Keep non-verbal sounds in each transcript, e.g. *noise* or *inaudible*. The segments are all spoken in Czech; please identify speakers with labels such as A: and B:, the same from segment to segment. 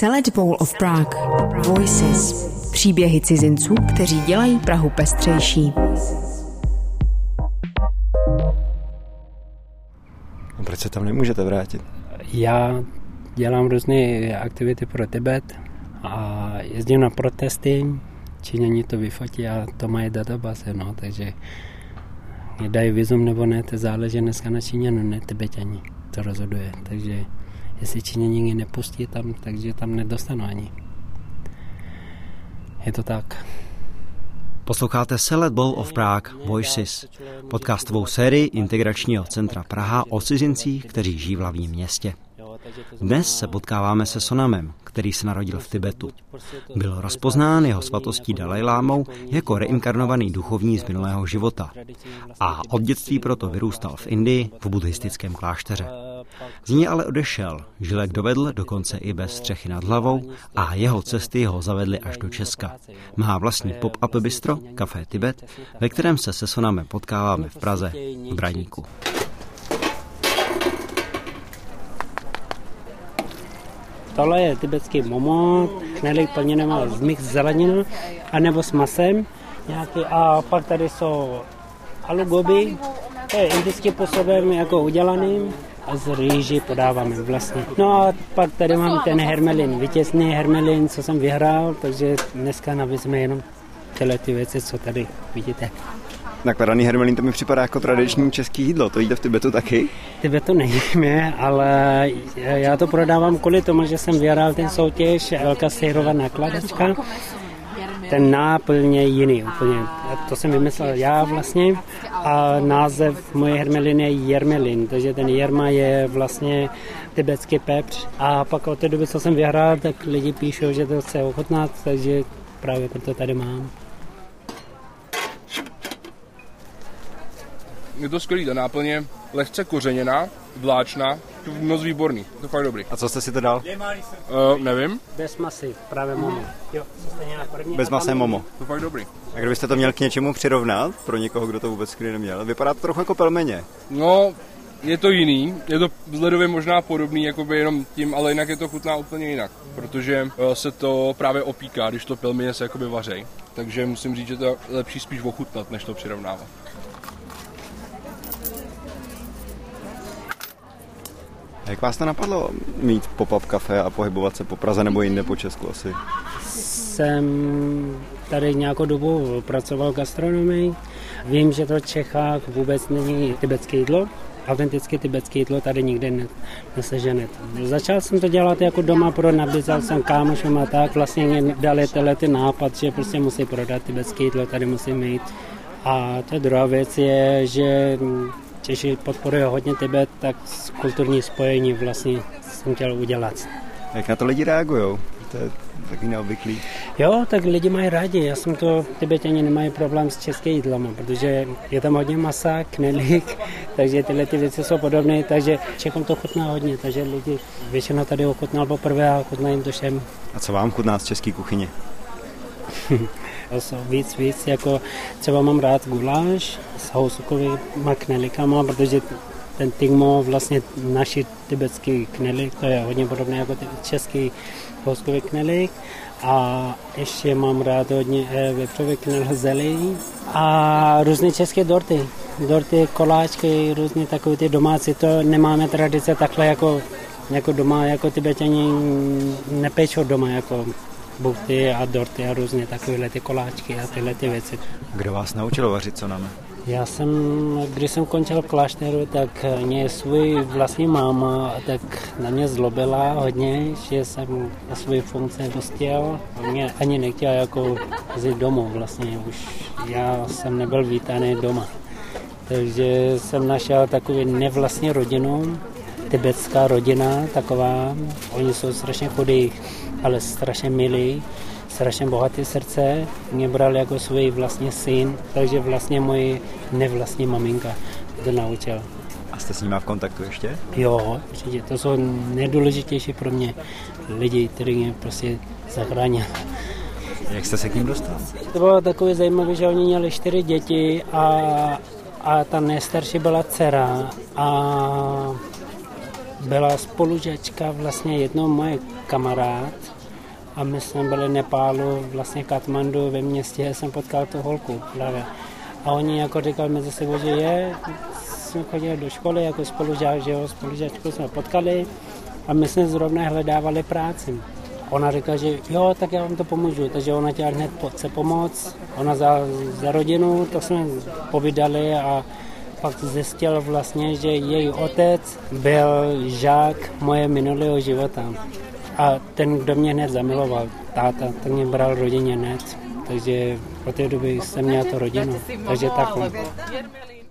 A: Select Bowl of Prague. Voices. Příběhy cizinců, kteří dělají Prahu pestřejší.
B: A proč se tam nemůžete vrátit?
C: Já dělám různé aktivity pro Tibet a jezdím na protesty, Číňani to vyfotí a to mají databáze, no, takže mě dají vizum nebo ne, to záleží dneska na Číňanu, ne Tibetani, to rozhoduje, takže jestli Číňani nepustí tam, takže tam nedostanu ani. Je to tak.
B: Posloucháte Select Bowl of Prague Voices, podcastovou sérii Integračního centra Praha o cizincích, kteří žijí v hlavním městě. Dnes se potkáváme se Sonamem, který se narodil v Tibetu. Byl rozpoznán jeho svatostí Dalajlámou jako reinkarnovaný duchovní z minulého života a od dětství proto vyrůstal v Indii v buddhistickém klášteře. Z ní ale odešel, Žilek dovedl dokonce i bez střechy nad hlavou a jeho cesty ho zavedly až do Česka. Má vlastní pop-up bistro, Café Tibet, ve kterém se se Sonamem potkáváme v Praze, v Braníku.
C: Tohle je tibetský momo, knedlík plněný v mix zeleninu, anebo s masem. Nějaký, a pak tady jsou alu gobi, to je indickým způsobem jako udělaný a z rýži podáváme vlastně. No a pak tady mám ten hermelin, vítězný hermelin, co jsem vyhrál, takže dneska nabízíme jenom tyhle ty věci, co tady vidíte.
B: Nakladaný hermelín to mi připadá jako tradiční český jídlo. To jíte v Tibetu taky?
C: V Tibetu nejíme, ale já to prodávám kvůli tomu, že jsem vyhrál ten soutěž Elka Sejrova nakladačka. Ten náplň je jiný úplně. To jsem vymyslel já vlastně a název moje hermeliny je Jermelin, takže ten Jerma je vlastně tibetský pepř. A pak od té doby, co jsem vyhrál, tak lidi píšou, že to chce ochutnat, takže právě proto tady mám.
D: je to skvělý, ta náplně lehce kořeněná, vláčná, moc výborný, to fakt dobrý.
B: A co jste si to dal?
D: Uh, nevím.
C: Bez masy, právě momo. Jo, první
B: Bez masy momo.
D: To fakt dobrý.
B: A kdybyste to měl k něčemu přirovnat, pro někoho, kdo to vůbec kdy neměl, vypadá to trochu jako pelmeně.
D: No, je to jiný, je to vzhledově možná podobný, jakoby jenom tím, ale jinak je to chutná úplně jinak, protože se to právě opíká, když to pelmeně se jakoby vařej. Takže musím říct, že to je lepší spíš ochutnat, než to přirovnávat.
B: Jak vás to napadlo mít pop-up kafe a pohybovat se po Praze nebo jinde po Česku asi?
C: Jsem tady nějakou dobu pracoval v gastronomii. Vím, že to v Čechách vůbec není tibetské jídlo. Autentické tibetské jídlo tady nikde ne, neseženete. Začal jsem to dělat jako doma, pro nabízel jsem kámošům a tak. Vlastně mě dali tyhle ty nápad, že prostě musí prodat tibetské jídlo, tady musí mít. A ta druhá věc je, že Češi podporuje hodně Tibet, tak kulturní spojení vlastně jsem chtěl udělat.
B: Jak na to lidi reagují? To je taky neobvyklý.
C: Jo, tak lidi mají rádi. Já jsem to, Tibetani nemají problém s českým jídlem, protože je tam hodně masa, knedlík, *laughs* takže tyhle ty věci jsou podobné, takže Čechom to chutná hodně, takže lidi většinou tady ochutnal poprvé a chutná jim to všem.
B: A co vám chutná z české kuchyně? *laughs*
C: jsou víc, víc, jako třeba mám rád guláš s housukovými knedlíkama, protože ten tingmo, vlastně naši tibetský knedlík, to je hodně podobné jako český houskový knedlík. A ještě mám rád hodně eh, vepřový knedl zelí a různé české dorty. Dorty, koláčky, různé takové ty domácí, to nemáme tradice takhle jako, jako doma, jako tibetani nepečou doma, jako bufty a dorty a různě takovéhle ty koláčky a tyhle ty věci.
B: Kdo vás naučil vařit co nám?
C: Já jsem, když jsem končil v klášteru, tak mě svůj vlastní máma tak na mě zlobila hodně, že jsem na své funkce dostěl. Mě ani nechtěla jako jít domů vlastně, už já jsem nebyl vítaný doma. Takže jsem našel takový nevlastní rodinu, tibetská rodina taková, oni jsou strašně chudí ale strašně milý, strašně bohatý srdce. Mě bral jako svůj vlastní syn, takže vlastně moje nevlastní maminka to naučila.
B: A jste s nimi v kontaktu ještě?
C: Jo, určitě. To jsou nejdůležitější pro mě lidi, kteří mě prostě zachránili.
B: Jak jste se k ním dostal?
C: To bylo takové zajímavé, že oni měli čtyři děti a, a ta nejstarší byla dcera a byla spolužačka vlastně jednou moje kamarád a my jsme byli v Nepálu, vlastně Katmandu ve městě, jsem potkal tu holku právě. A oni jako říkali mezi sebou, že je, jsme chodili do školy jako spolužák, že jo, spolužáčku jsme potkali a my jsme zrovna hledávali práci. Ona říká, že jo, tak já vám to pomůžu, takže ona chtěla hned chce pomoct. Ona za, za rodinu, to jsme povídali a pak zjistil vlastně, že její otec byl žák moje minulého života. A ten, kdo mě hned zamiloval, táta, tak mě bral rodině hned. Takže od té doby jsem měl to rodinu. Takže takhle.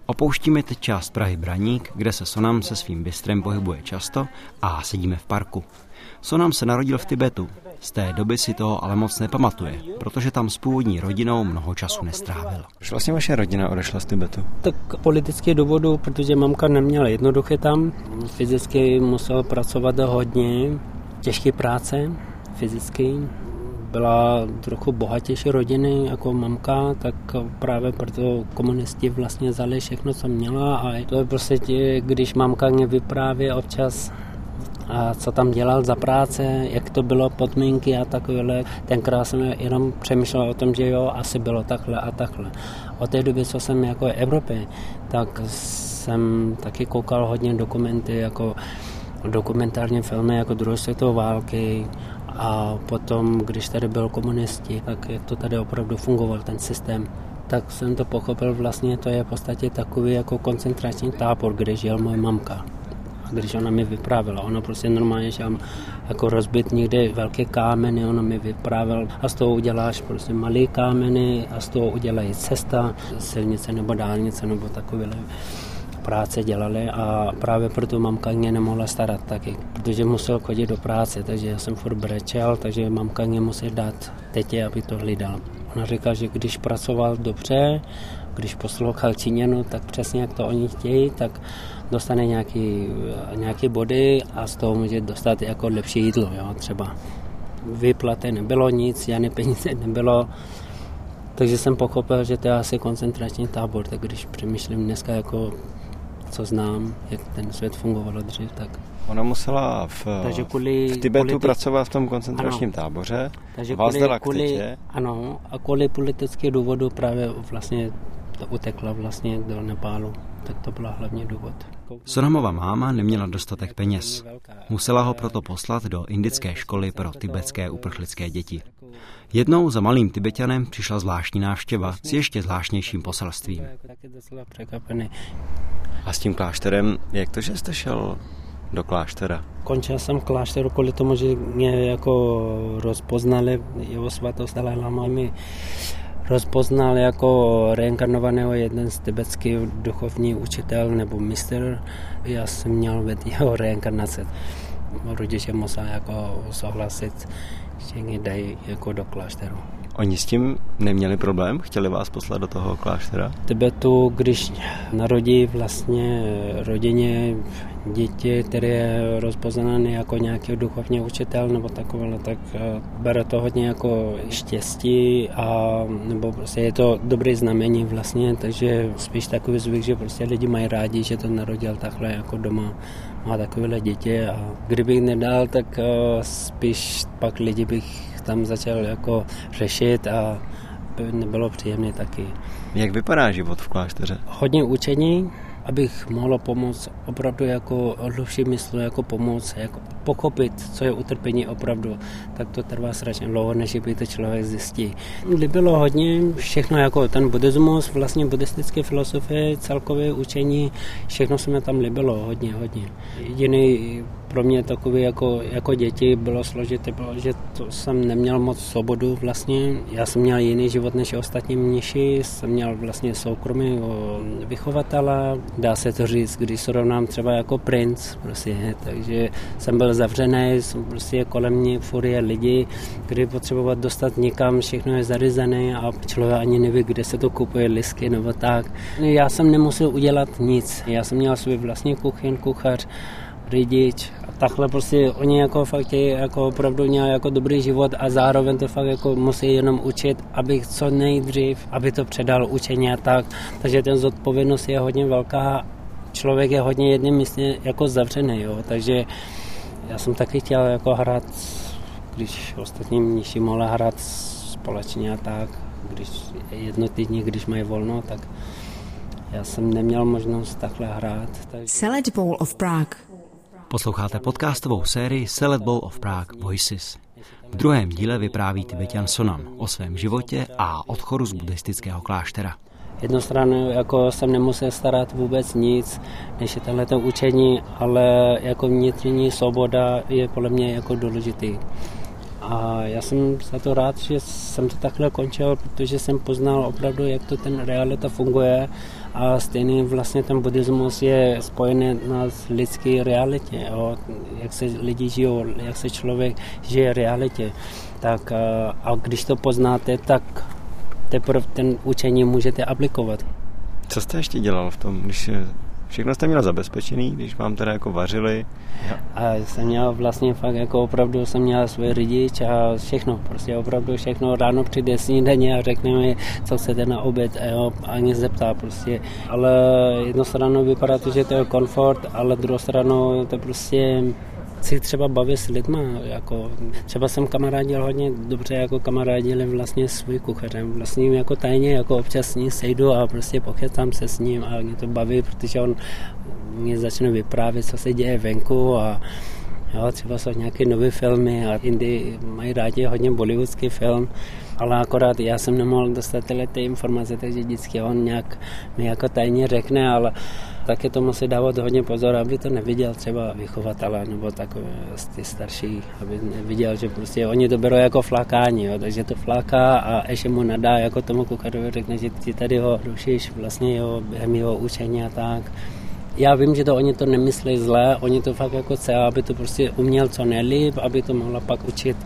B: Opouštíme teď část Prahy Braník, kde se Sonam se svým bystrem pohybuje často a sedíme v parku. Sonam se narodil v Tibetu. Z té doby si toho ale moc nepamatuje, protože tam s původní rodinou mnoho času nestrávil.
E: Proč vlastně vaše rodina odešla z Tibetu?
C: Tak politické důvodu, protože mamka neměla jednoduché tam. Fyzicky musela pracovat hodně, těžké práce, fyzicky. Byla trochu bohatější rodiny jako mamka, tak právě proto komunisti vlastně vzali všechno, co měla a to je prostě, když mamka mě vypráví občas a co tam dělal za práce, jak to bylo, podmínky a takovéhle. Tenkrát jsem jenom přemýšlel o tom, že jo, asi bylo takhle a takhle. Od té doby, co jsem jako v Evropě, tak jsem taky koukal hodně dokumenty, jako dokumentární filmy jako druhé světové války a potom, když tady byl komunisti, tak jak to tady opravdu fungoval ten systém, tak jsem to pochopil vlastně, to je v podstatě takový jako koncentrační tábor, kde žil moje mamka když ona mi vyprávěla. Ona prostě normálně šla jako rozbit někde velké kámeny, ona mi vyprávěla a z toho uděláš prostě malé kámeny a z toho udělají cesta, silnice nebo dálnice nebo takovéhle práce dělali a právě proto mamka mě nemohla starat taky, protože musel chodit do práce, takže já jsem furt brečel, takže mamka mě musí dát tetě, aby to hlídal. Ona říká, že když pracoval dobře, když poslouchal Číňanu, tak přesně jak to oni chtějí, tak dostane nějaký, nějaký body a z toho může dostat jako lepší jídlo, jo, třeba. Vyplaty nebylo nic, žádné peníze *laughs* nebylo, takže jsem pochopil, že to je asi koncentrační tábor, tak když přemýšlím dneska jako co znám, jak ten svět fungoval dřív, tak
E: Ona musela v, takže kvůli, v Tibetu politi- pracovat v tom koncentračním ano. táboře.
C: Takže vás kvůli, kvůli, ano, a kvůli politického důvodu právě vlastně utekla vlastně do Nepálu. Tak to byla hlavní důvod.
B: Sonamova máma neměla dostatek peněz. Musela ho proto poslat do indické školy pro tibetské uprchlické děti. Jednou za malým Tibetanem přišla zvláštní návštěva s ještě zvláštnějším poselstvím.
E: A s tím klášterem, jak to, že jste šel do kláštera?
C: Končil jsem klášteru kvůli tomu, že mě jako rozpoznali jeho svatost Dalai Lama mi rozpoznal jako reinkarnovaného jeden z tibetských duchovní učitel nebo mistr. Já jsem měl ved jeho reinkarnace. Rodiče museli jako souhlasit, že mě dají jako do klášteru.
E: Oni s tím neměli problém? Chtěli vás poslat do toho kláštera?
C: Tibetu, když narodí vlastně rodině dítě, které je rozpoznané jako nějaký duchovní učitel nebo takové, tak eh, bere to hodně jako štěstí a nebo prostě je to dobré znamení vlastně, takže spíš takový zvyk, že prostě lidi mají rádi, že to narodil takhle jako doma má takovéhle dítě a kdybych nedal, tak eh, spíš pak lidi bych tam začal jako řešit a nebylo příjemné taky.
E: Jak vypadá život v klášteře?
C: Hodně učení, abych mohla pomoct opravdu jako hlubší myslu, jako pomoct, jako pochopit, co je utrpení opravdu, tak to trvá strašně dlouho, než by to člověk zjistí. Líbilo hodně všechno jako ten buddhismus, vlastně buddhistické filozofie, celkové učení, všechno se mi tam líbilo hodně, hodně. Jediný pro mě takový jako, jako děti bylo složité, bylo, že to jsem neměl moc svobodu vlastně. Já jsem měl jiný život než ostatní mniši, jsem měl vlastně soukromý vychovatele, dá se to říct, když srovnám třeba jako princ, prostě, takže jsem byl zavřený, prostě kolem mě furie lidi, kteří potřebovat dostat někam, všechno je zaryzené a člověk ani neví, kde se to kupuje, lisky nebo tak. Já jsem nemusel udělat nic, já jsem měl svůj vlastní kuchyň, kuchař, řidič a takhle prostě oni jako fakt jako opravdu měli jako dobrý život a zároveň to fakt jako musí jenom učit, aby co nejdřív, aby to předal učení a tak. Takže ten zodpovědnost je hodně velká člověk je hodně jedním místě jako zavřený, jo, takže já jsem taky chtěl jako hrát, když ostatní mniši mohli hrát společně a tak, když jednotliví, když mají volno, tak já jsem neměl možnost takhle hrát.
A: Takže... Select Bowl of Prague.
B: Posloucháte podcastovou sérii Select Bowl of Prague Voices. V druhém díle vypráví Tibetan Sonam o svém životě a odchodu z buddhistického kláštera.
C: Jednu stranu jako jsem nemusel starat vůbec nic, než je tohleto učení, ale jako vnitřní svoboda je podle mě jako důležitý. A já jsem za to rád, že jsem to takhle končil, protože jsem poznal opravdu, jak to ten realita funguje a stejný vlastně ten buddhismus je spojený na lidské realitě, jo? jak se lidi žijou, jak se člověk žije v realitě. Tak a když to poznáte, tak teprve ten učení můžete aplikovat.
E: Co jste ještě dělal v tom, když Všechno jste měl zabezpečený, když vám teda jako vařili?
C: A jsem měl vlastně fakt jako opravdu jsem měl svůj řidič a všechno, prostě opravdu všechno. Ráno přijde snídaně a řekne mi, co chcete na oběd a jo, ani zeptá prostě. Ale jednu stranu vypadá to, že to je komfort, ale druhou stranu to prostě si třeba bavit s lidma, jako třeba jsem kamarádil hodně dobře, jako kamarádili vlastně svůj kuchařem, vlastně jako tajně, jako občas s ním sejdu a prostě pochytám se s ním a mě to baví, protože on mě začne vyprávět, co se děje venku a Jo, třeba jsou nějaké nové filmy a Indy mají rádi hodně bollywoodský film, ale akorát já jsem nemohl dostat tyhle ty informace, takže vždycky on nějak mi jako tajně řekne, ale taky to musí dávat hodně pozor, aby to neviděl třeba vychovatele nebo takové ty starší, aby neviděl, že prostě oni to berou jako flakání, jo, takže to fláká a ještě mu nadá jako tomu kuchařovi řekne, že ty tady ho rušíš vlastně jeho, během jeho učení a tak já vím, že to oni to nemyslí zle, oni to fakt jako chce, aby to prostě uměl co nejlíp, aby to mohla pak učit.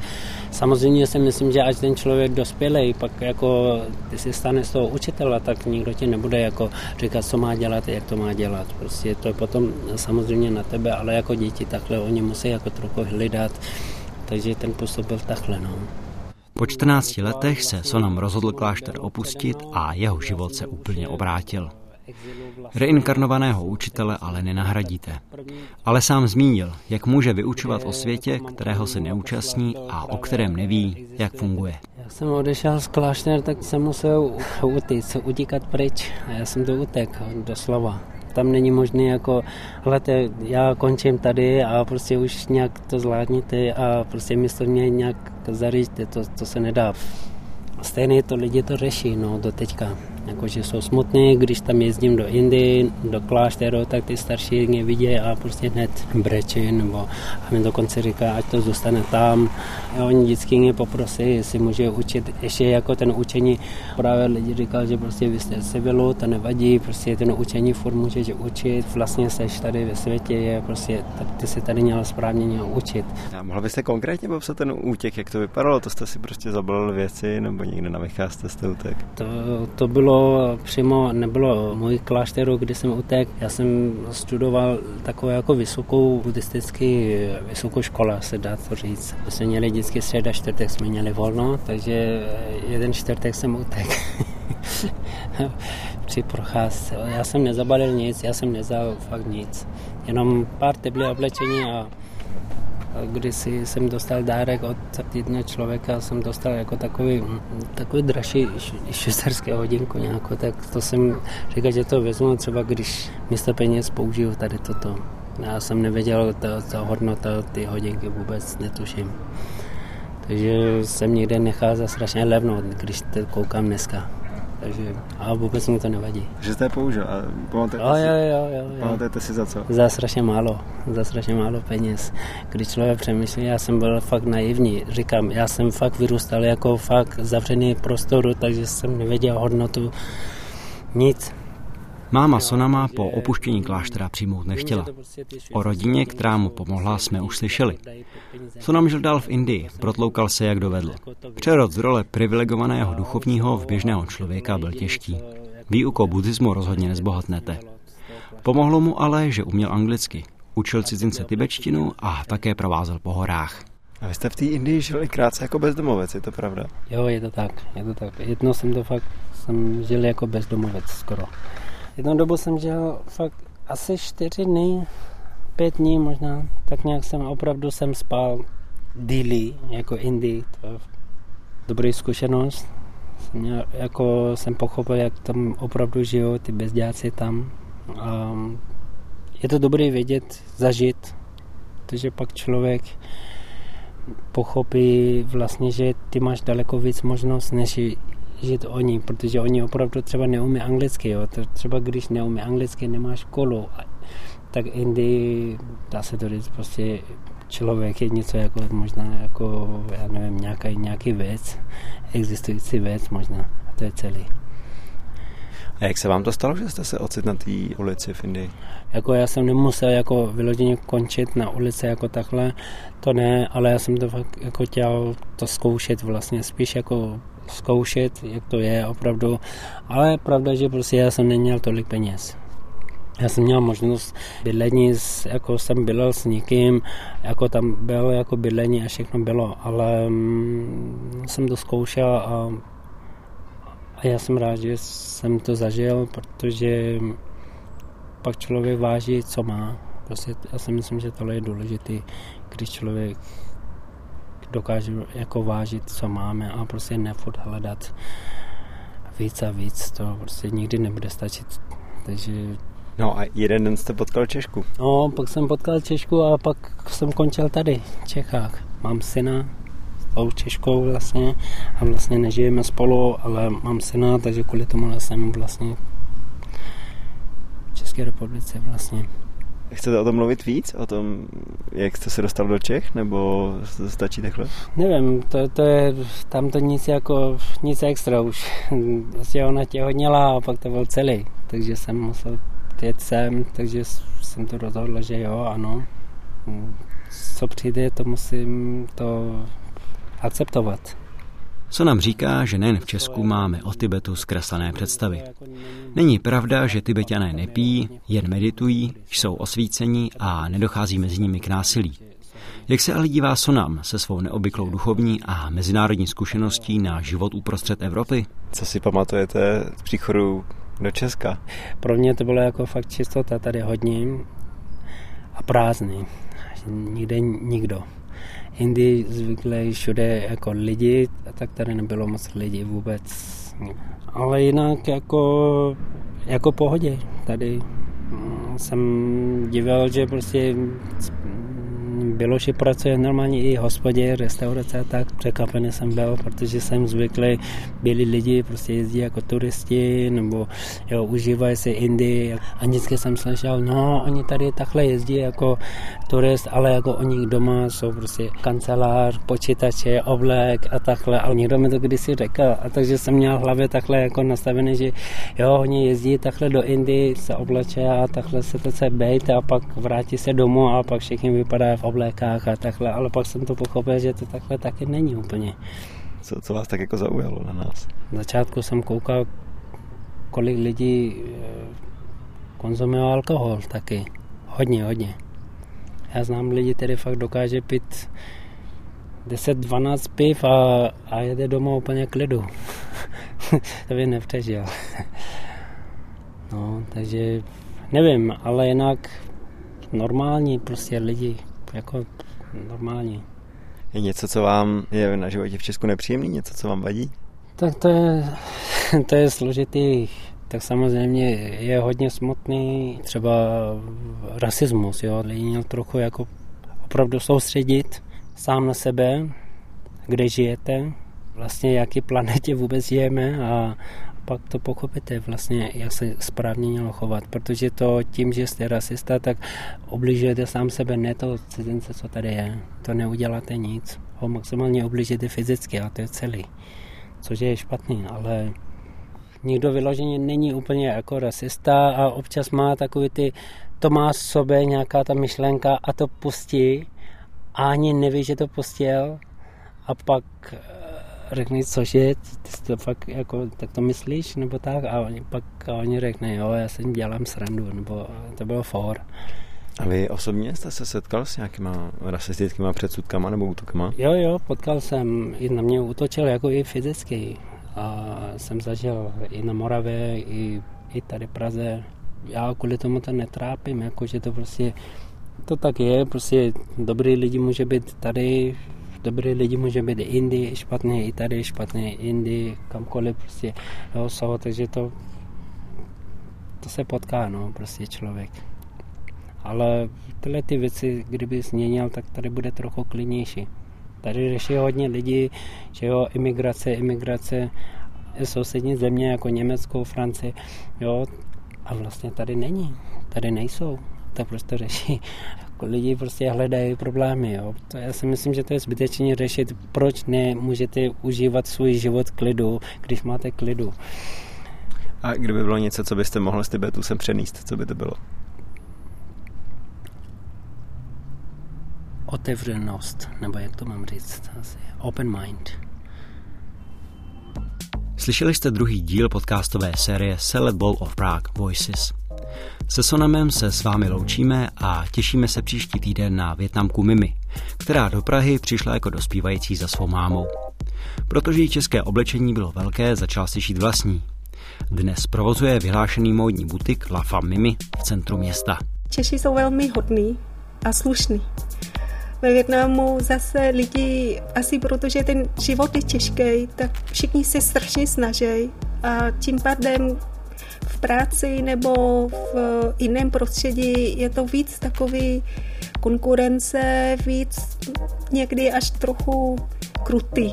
C: Samozřejmě si myslím, že až ten člověk dospělej, pak jako ty si stane z toho učitele, tak nikdo ti nebude jako říkat, co má dělat, jak to má dělat. Prostě to je potom samozřejmě na tebe, ale jako děti takhle oni musí jako trochu hledat, takže ten postup byl takhle. No.
B: Po 14 letech se Sonam rozhodl klášter opustit a jeho život se úplně obrátil. Reinkarnovaného učitele ale nenahradíte. Ale sám zmínil, jak může vyučovat o světě, kterého se neúčastní a o kterém neví, jak funguje.
C: Já jsem odešel z kláštera, tak jsem musel *laughs* utíct, utíkat pryč. A já jsem to utek, doslova tam není možné jako, hlede, já končím tady a prostě už nějak to zvládněte a prostě místo mě nějak zaříďte, to, to se nedá. Stejně to lidi to řeší, no, do teďka jakože jsou smutný, když tam jezdím do Indie, do klášteru, tak ty starší mě vidí a prostě hned brečí, nebo a mi dokonce říká, ať to zůstane tam. A oni vždycky mě poprosí, jestli může učit, ještě jako ten učení, právě lidi říkal, že prostě vy jste civilu, to nevadí, prostě ten učení furt můžeš učit, vlastně seš tady ve světě, je prostě, tak ty se tady měla správně nějak učit.
E: A mohla byste konkrétně popsat ten útěk, jak to vypadalo? To jste si prostě zabalili věci, nebo někde na jste utek?
C: To, to bylo nebylo přímo, nebylo můj klášteru, kdy jsem utek. Já jsem studoval takovou jako vysokou buddhistický, vysokou školu, se dá to říct. My jsme měli vždycky středa, čtvrtek jsme měli volno, takže jeden čtvrtek jsem utek. *laughs* při procházce. Já jsem nezabalil nic, já jsem nezal fakt nic. Jenom pár teplé oblečení a když jsem dostal dárek od jednoho člověka, jsem dostal jako takový, takový dražší švýcarský hodinku nějakou, tak to jsem říkal, že to vezmu třeba, když místo peněz použiju tady toto. Já jsem nevěděl, ta, ta hodnota ty hodinky vůbec netuším. Takže jsem někde nechal za strašně levno, když koukám dneska takže a vůbec mi to nevadí.
E: Že jste je použil a pamatujete,
C: jo, si, jo, jo, jo,
E: pamatujete si za co?
C: Za strašně málo, za strašně málo peněz. Když člověk přemýšlí, já jsem byl fakt naivní, říkám, já jsem fakt vyrůstal jako fakt zavřený prostoru, takže jsem nevěděl hodnotu nic.
B: Máma Sonama po opuštění kláštera přijmout nechtěla. O rodině, která mu pomohla, jsme už slyšeli. Sonam žil dál v Indii, protloukal se, jak dovedl. Přerod z role privilegovaného duchovního v běžného člověka byl těžký. Výukou buddhismu rozhodně nezbohatnete. Pomohlo mu ale, že uměl anglicky. Učil cizince tibetštinu a také provázel po horách.
E: A vy jste v té Indii žili krátce jako bezdomovec, je to pravda?
C: Jo, je to tak, je to tak. Jedno jsem to fakt, jsem žil jako bezdomovec skoro. Jednou dobu jsem žil fakt asi čtyři dny, pět dní možná, tak nějak jsem opravdu jsem spal díly, jako Indy, to je dobrý zkušenost. Jsem měl, jako jsem pochopil, jak tam opravdu žijou ty bezděláci tam. A je to dobré vědět, zažít, protože pak člověk pochopí vlastně, že ty máš daleko víc možnost, než žít oni, protože oni opravdu třeba neumí anglicky. Jo. Třeba když neumí anglicky, nemá školu, tak Indy, dá se to říct, prostě člověk je něco jako možná jako, já nevím, nějaký, nějaký věc, existující věc možná. A to je celý.
E: A jak se vám to stalo, že jste se ocit na té ulici v Indii?
C: Jako já jsem nemusel jako vyloženě končit na ulici jako takhle, to ne, ale já jsem to fakt jako chtěl to zkoušet vlastně, spíš jako zkoušet, jak to je opravdu, ale pravda, že prostě já jsem neměl tolik peněz. Já jsem měl možnost bydlení, jako jsem bydlel s někým, jako tam bylo jako bydlení a všechno bylo, ale mm, jsem to zkoušel a, a já jsem rád, že jsem to zažil, protože pak člověk váží, co má. Prostě já si myslím, že tohle je důležité, když člověk dokáže jako vážit, co máme a prostě nefurt hledat víc a víc, to prostě nikdy nebude stačit. Takže
E: No a jeden den jste potkal Češku.
C: No, pak jsem potkal Češku a pak jsem končil tady, v Čechách. Mám syna, s Češkou vlastně a vlastně nežijeme spolu, ale mám syna, takže kvůli tomu jsem vlastně v České republice vlastně.
E: Chcete o tom mluvit víc? O tom, jak jste se dostal do Čech? Nebo stačí takhle?
C: Nevím, to, to je, tam to nic jako, nic extra už. Vlastně *laughs* ona těhodněla a pak to byl celý. Takže jsem musel jet sem, takže jsem to rozhodl, že jo, ano. Co přijde, to musím to akceptovat.
B: Co nám říká, že nejen v Česku máme o Tibetu zkreslené představy. Není pravda, že Tibetané nepí, jen meditují, jsou osvícení a nedochází mezi nimi k násilí. Jak se ale dívá Sonam se svou neobvyklou duchovní a mezinárodní zkušeností na život uprostřed Evropy?
E: Co si pamatujete z příchodu do Česka?
C: Pro mě to bylo jako fakt čistota tady hodně a prázdný. Nikde nikdo. Jindy zvykle všude jako lidi, tak tady nebylo moc lidí vůbec. Ale jinak jako, jako pohodě. Tady mm, jsem divil, že prostě bylo, že pracuje normálně i hospodě, restaurace a tak. Překvapený jsem byl, protože jsem zvyklý, byli lidi, prostě jezdí jako turisti, nebo jo, užívají si Indii. A vždycky jsem slyšel, no, oni tady takhle jezdí jako turist, ale jako oni doma jsou prostě kancelář, počítače, oblek a takhle. A někdo mi to kdysi řekl. A takže jsem měl v hlavě takhle jako nastavené, že jo, oni jezdí takhle do Indie, se obleče a takhle se to chce bejt a pak vrátí se domů a pak všichni vypadá v oblékách a takhle, ale pak jsem to pochopil, že to takhle taky není úplně.
E: Co, co vás tak jako zaujalo na nás?
C: Na začátku jsem koukal, kolik lidí eh, konzumuje alkohol taky. Hodně, hodně. Já znám lidi, kteří fakt dokáže pít 10-12 piv a, a jede domů úplně klidu. *laughs* to by nepřežil. no, takže nevím, ale jinak normální prostě lidi, jako normální.
E: Je něco, co vám je na životě v Česku nepříjemný? Něco, co vám vadí?
C: Tak to je, *laughs* to je složitý. Tak samozřejmě je hodně smutný třeba rasismus. Jo? Lidi měl trochu jako opravdu soustředit sám na sebe, kde žijete, vlastně jaký planetě vůbec žijeme a, pak to pochopíte vlastně, jak se správně mělo chovat, protože to tím, že jste rasista, tak obližujete sám sebe, ne to cizince, co tady je. To neuděláte nic. Ho maximálně obližujete fyzicky a to je celý. Což je špatný, ale nikdo vyloženě není úplně jako rasista a občas má takový ty, to má v sobě nějaká ta myšlenka a to pustí a ani neví, že to pustil a pak řekne, cože, ty to fakt jako, tak to myslíš, nebo tak, a oni pak a oni řekne, jo, já si dělám srandu, nebo to bylo for.
E: A vy osobně jste se setkal s nějakýma rasistickýma předsudkama nebo útokama?
C: Jo, jo, potkal jsem, i na mě útočil jako i fyzicky. A jsem zažil i na Moravě, i, i tady v Praze. já kvůli tomu to netrápím, jako že to prostě to tak je, prostě dobrý lidi může být tady, dobrý lidi může být i Indii, špatný i tady, špatný i Indii, kamkoliv prostě, jo, so, takže to, to se potká, no, prostě člověk. Ale tyhle ty věci, kdyby změnil, tak tady bude trochu klidnější. Tady řeší hodně lidí, že jo, imigrace, imigrace, sousední země jako Německo, Francie, jo, a vlastně tady není, tady nejsou. To prostě řeší. Jako lidi prostě hledají problémy. Jo. To já si myslím, že to je zbytečně řešit, proč nemůžete užívat svůj život klidu, když máte klidu.
E: A kdyby bylo něco, co byste mohli z Tibetu sem přenést, co by to bylo?
C: Otevřenost, nebo jak to mám říct, asi open mind.
B: Slyšeli jste druhý díl podcastové série Salad Bowl of Prague Voices. Se Sonamem se s vámi loučíme a těšíme se příští týden na Větnamku Mimi, která do Prahy přišla jako dospívající za svou mámou. Protože jí české oblečení bylo velké, začala si šít vlastní. Dnes provozuje vyhlášený módní butik La Femme Mimi v centru města.
F: Češi jsou velmi hodní a slušní. Ve Větnamu zase lidi, asi protože ten život je těžký, tak všichni se strašně snaží a tím pádem v práci nebo v jiném prostředí je to víc takový konkurence, víc někdy až trochu krutý.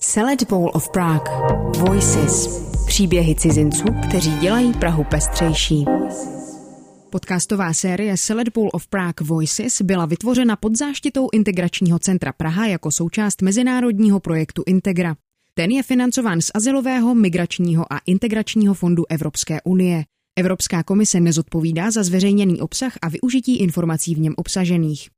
A: Salad Bowl of Prague. Voices. Příběhy cizinců, kteří dělají Prahu pestřejší. Podcastová série Salad Bowl of Prague Voices byla vytvořena pod záštitou Integračního centra Praha jako součást mezinárodního projektu Integra. Ten je financován z Azylového, Migračního a Integračního fondu Evropské unie. Evropská komise nezodpovídá za zveřejněný obsah a využití informací v něm obsažených.